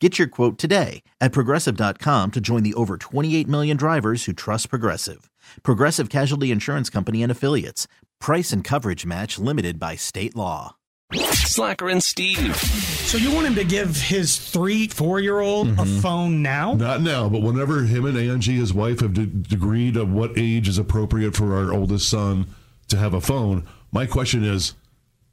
Get your quote today at progressive.com to join the over 28 million drivers who trust Progressive. Progressive Casualty Insurance Company and Affiliates. Price and coverage match limited by state law. Slacker and Steve. So you want him to give his three, four year old a mm-hmm. phone now? Not now, but whenever him and Angie, his wife, have de- agreed on what age is appropriate for our oldest son to have a phone, my question is,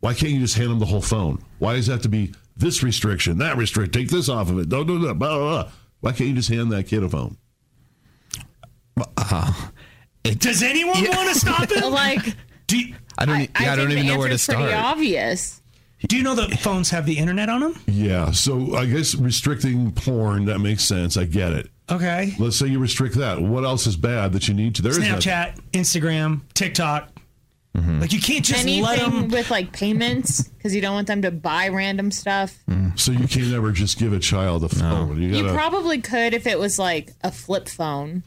why can't you just hand him the whole phone? Why does it have to be this restriction, that restrict, take this off of it? No, no, no, blah, blah, blah. Why can't you just hand that kid a phone? Uh-huh. Does anyone want to stop it? like do, you, I don't. I, yeah, I, don't even know where to answer's Pretty start. obvious. do you know that phones have the internet on them? Yeah, so I guess restricting porn, that makes sense. I get it. Okay. Let's say you restrict that. What else is bad that you need to? There is nothing. Snapchat, Instagram, TikTok. Mm-hmm. Like you can't just let Anything them. with like payments because you don't want them to buy random stuff. So you can't ever just give a child a phone. You You gotta. probably could if it was like a flip phone.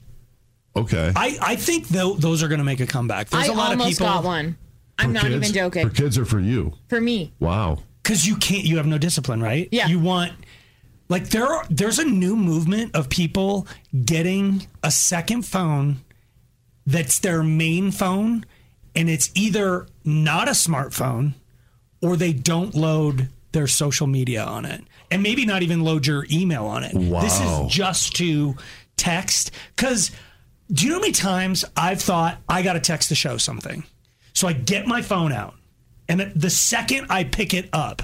okay. I, I think tho- those are going to make a comeback. There's I a lot of almost people got one. I'm For not kids? even joking. For kids or for you? For me, Wow. because you can't. You have no discipline, right? Yeah. You want like there. Are, there's a new movement of people getting a second phone that's their main phone, and it's either not a smartphone or they don't load their social media on it, and maybe not even load your email on it. This is just to text. Because do you know how many times I've thought I got to text the show something? So I get my phone out, and the second I pick it up,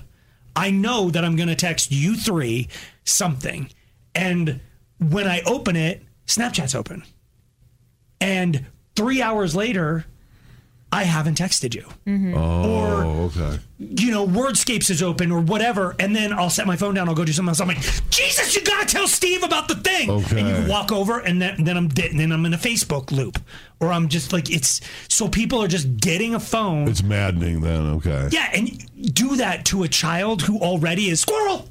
I know that I'm going to text you three something. And when I open it, Snapchat's open. And three hours later, I haven't texted you. Mm-hmm. Oh, or, Oh, okay. you know, Wordscapes is open or whatever. And then I'll set my phone down, I'll go do something else. I'm like, Jesus, you got to tell Steve about the thing. Okay. And you walk over, and then, then I'm and then I'm in a Facebook loop. Or I'm just like, it's so people are just getting a phone. It's maddening then. Okay. Yeah, and do that to a child who already is squirrel.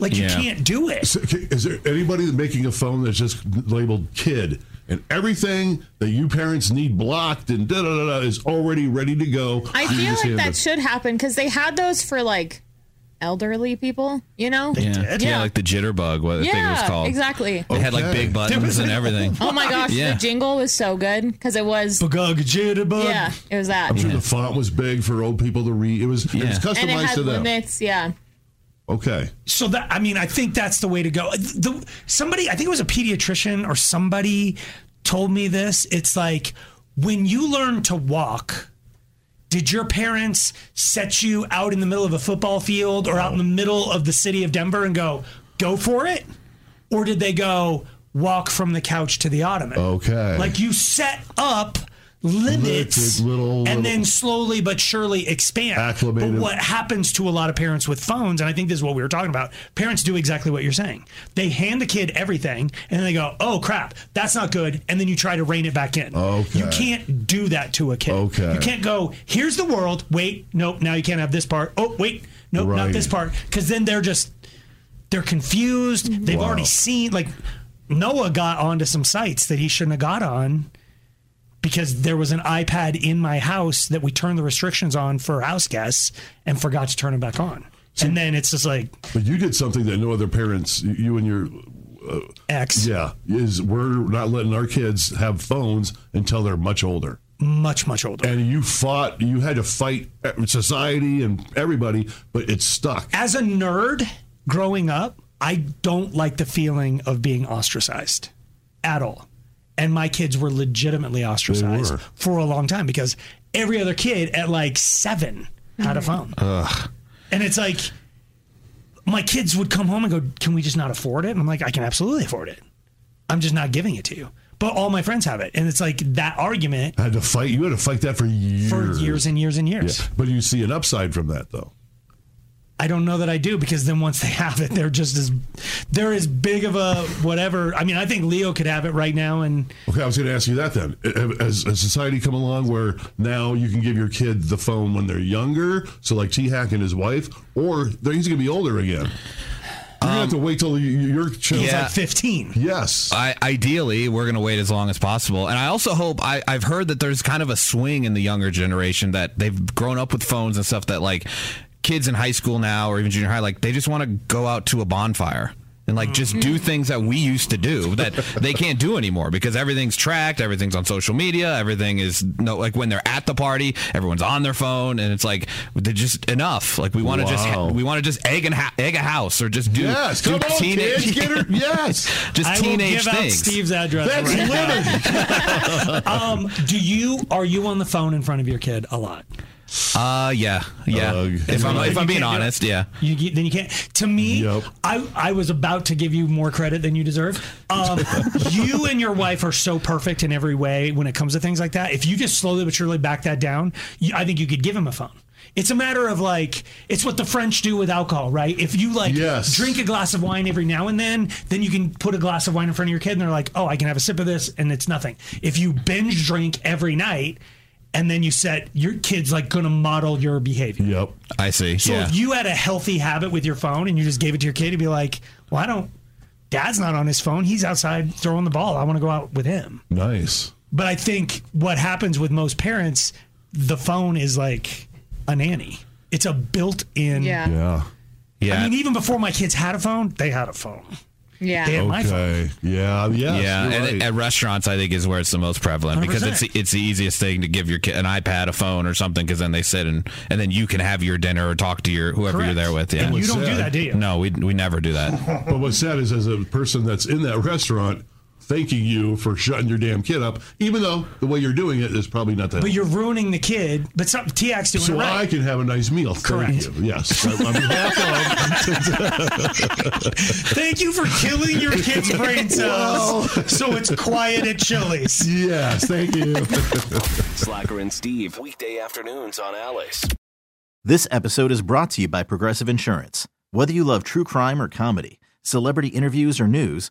Like you can't do it. So, Is there anybody making a phone that's just labeled kid and everything that you parents need blocked and da da da da is already ready to go? I feel like that it- should happen because they had those for like elderly people. You know? Yeah. did? yeah, Yeah. like the jitterbug. What I think it was Yeah, called. exactly. They had like big buttons and everything. Oh my gosh, Yeah. the jingle was so good because it was. Bugug jitterbug. Yeah, it was that. I'm sure the font was big for old people to read. It was, it was Yeah. customized And it to had them. limits. Yeah. Okay. So that I mean, I think that's the way to go. Uh, the, somebody, I think it was a pediatrician or somebody told me this. It's like when you learn to walk. Did your parents set you out in the middle of a football field or out in the middle of the city of Denver and go, go for it? Or did they go, walk from the couch to the ottoman? Okay. Like you set up limits Little- little- and then slowly but surely expand. Acclimated. But what happens to a lot of parents with phones, and I think this is what we were talking about, parents do exactly what you're saying. They hand the kid everything and then they go, oh crap, that's not good. And then you try to rein it back in. Okay. You can't do that to a kid. Okay. You can't go, here's the world. Wait, nope, now you can't have this part. Oh, wait, nope, not this part. Because then they're just, they're confused. They've Wow. already seen, like, Noah got onto some sites that he shouldn't have got on because there was an iPad in my house that we turned the restrictions on for house guests and forgot to turn them back on. And then it's just like But you did something that no other parents, you and your, uh, ex, yeah, is we're not letting our kids have phones until they're much older. much, much older. And you fought, you had to fight uh, society and everybody, but it's stuck. As a nerd growing up, I don't like the feeling of being ostracized at all. And my kids were legitimately ostracized were. for a long time because every other kid at like seven had a mm. phone. And it's like my kids would come home and go, "Can we just not afford it?" And I'm like, "I can absolutely afford it. I'm just not giving it to you." But all my friends have it, and it's like that argument I had to fight. You had to fight that for years. for years and years and years. Yeah. But you see an upside from that, though. I don't know that I do because then once they have it, they're just as they're as big of a whatever. I mean, I think Leo could have it right now, and Okay, I was going to ask you that then. Uh, has a society come along where now you can give your kid the phone when they're younger, so like T Hack and his wife, or he's going to be older again? You're going to have to wait till your child. it's Yeah. like 15. Yes. I, ideally, we're going to wait as long as possible. And I also hope, I, I've heard that there's kind of a swing in the younger generation that they've grown up with phones and stuff that, like, kids in high school now or even junior high, like, they just want to go out to a bonfire. And like just do things that we used to do that they can't do anymore because everything's tracked, everything's on social media, everything is no like when they're at the party, everyone's on their phone, and it's like they're just enough. Like we want to Wow. just we want to just egg and ha- egg a house or just do yes. do Come on, kids. Get her. Yes. just I teenage will give things. out Steve's address. That's right living. now. Um, do you are you on the phone in front of your kid a lot? Uh, yeah, yeah. Ugh. if I'm if I'm being can't do it? honest, yeah. You, you- then you can't. To me, Yep. I I was about to give you more credit than you deserve. Um, you and your wife are so perfect in every way when it comes to things like that. If you just slowly but surely back that down, you, I think you could give him a phone. It's a matter of like it's what the French do with alcohol, right? If you like Yes. drink a glass of wine every now and then, then you can put a glass of wine in front of your kid and they're like, "Oh, I can have a sip of this," and it's nothing. If you binge drink every night. And then you set your kid's like gonna model your behavior. Yep. I see. So yeah. if you had a healthy habit with your phone and you just gave it to your kid, he'd be like, "Well, I don't. Dad's not on his phone. He's outside throwing the ball. I want to go out with him." Nice. But I think what happens with most parents, the phone is like a nanny. It's a built-in. Yeah. Yeah. yeah. I mean, even before my kids had a phone, they had a phone. Yeah. They had my phone. Okay. Yeah. Yes, yeah, and right. at restaurants, I think is where it's the most prevalent because it's 100%. it's the easiest thing to give your kid an iPad, a phone, or something because then they sit and and then you can have your dinner or talk to your whoever you're Correct. there with. Yeah, And you don't do that, do you? no, we we never do that. But what's sad is, as a person that's in that restaurant, thanking you for shutting your damn kid up, even though the way you're doing it is probably not that. But you're ruining the kid. But some TX doing so it right. I can have a nice meal. Thank Correct. you. Yes. On behalf Thank you for killing your kid's brain cells so it's quiet at Chili's. yes. Thank you. Slacker and Steve, weekday afternoons on Alice. This episode is brought to you by Progressive Insurance. Whether you love true crime or comedy, celebrity interviews or news,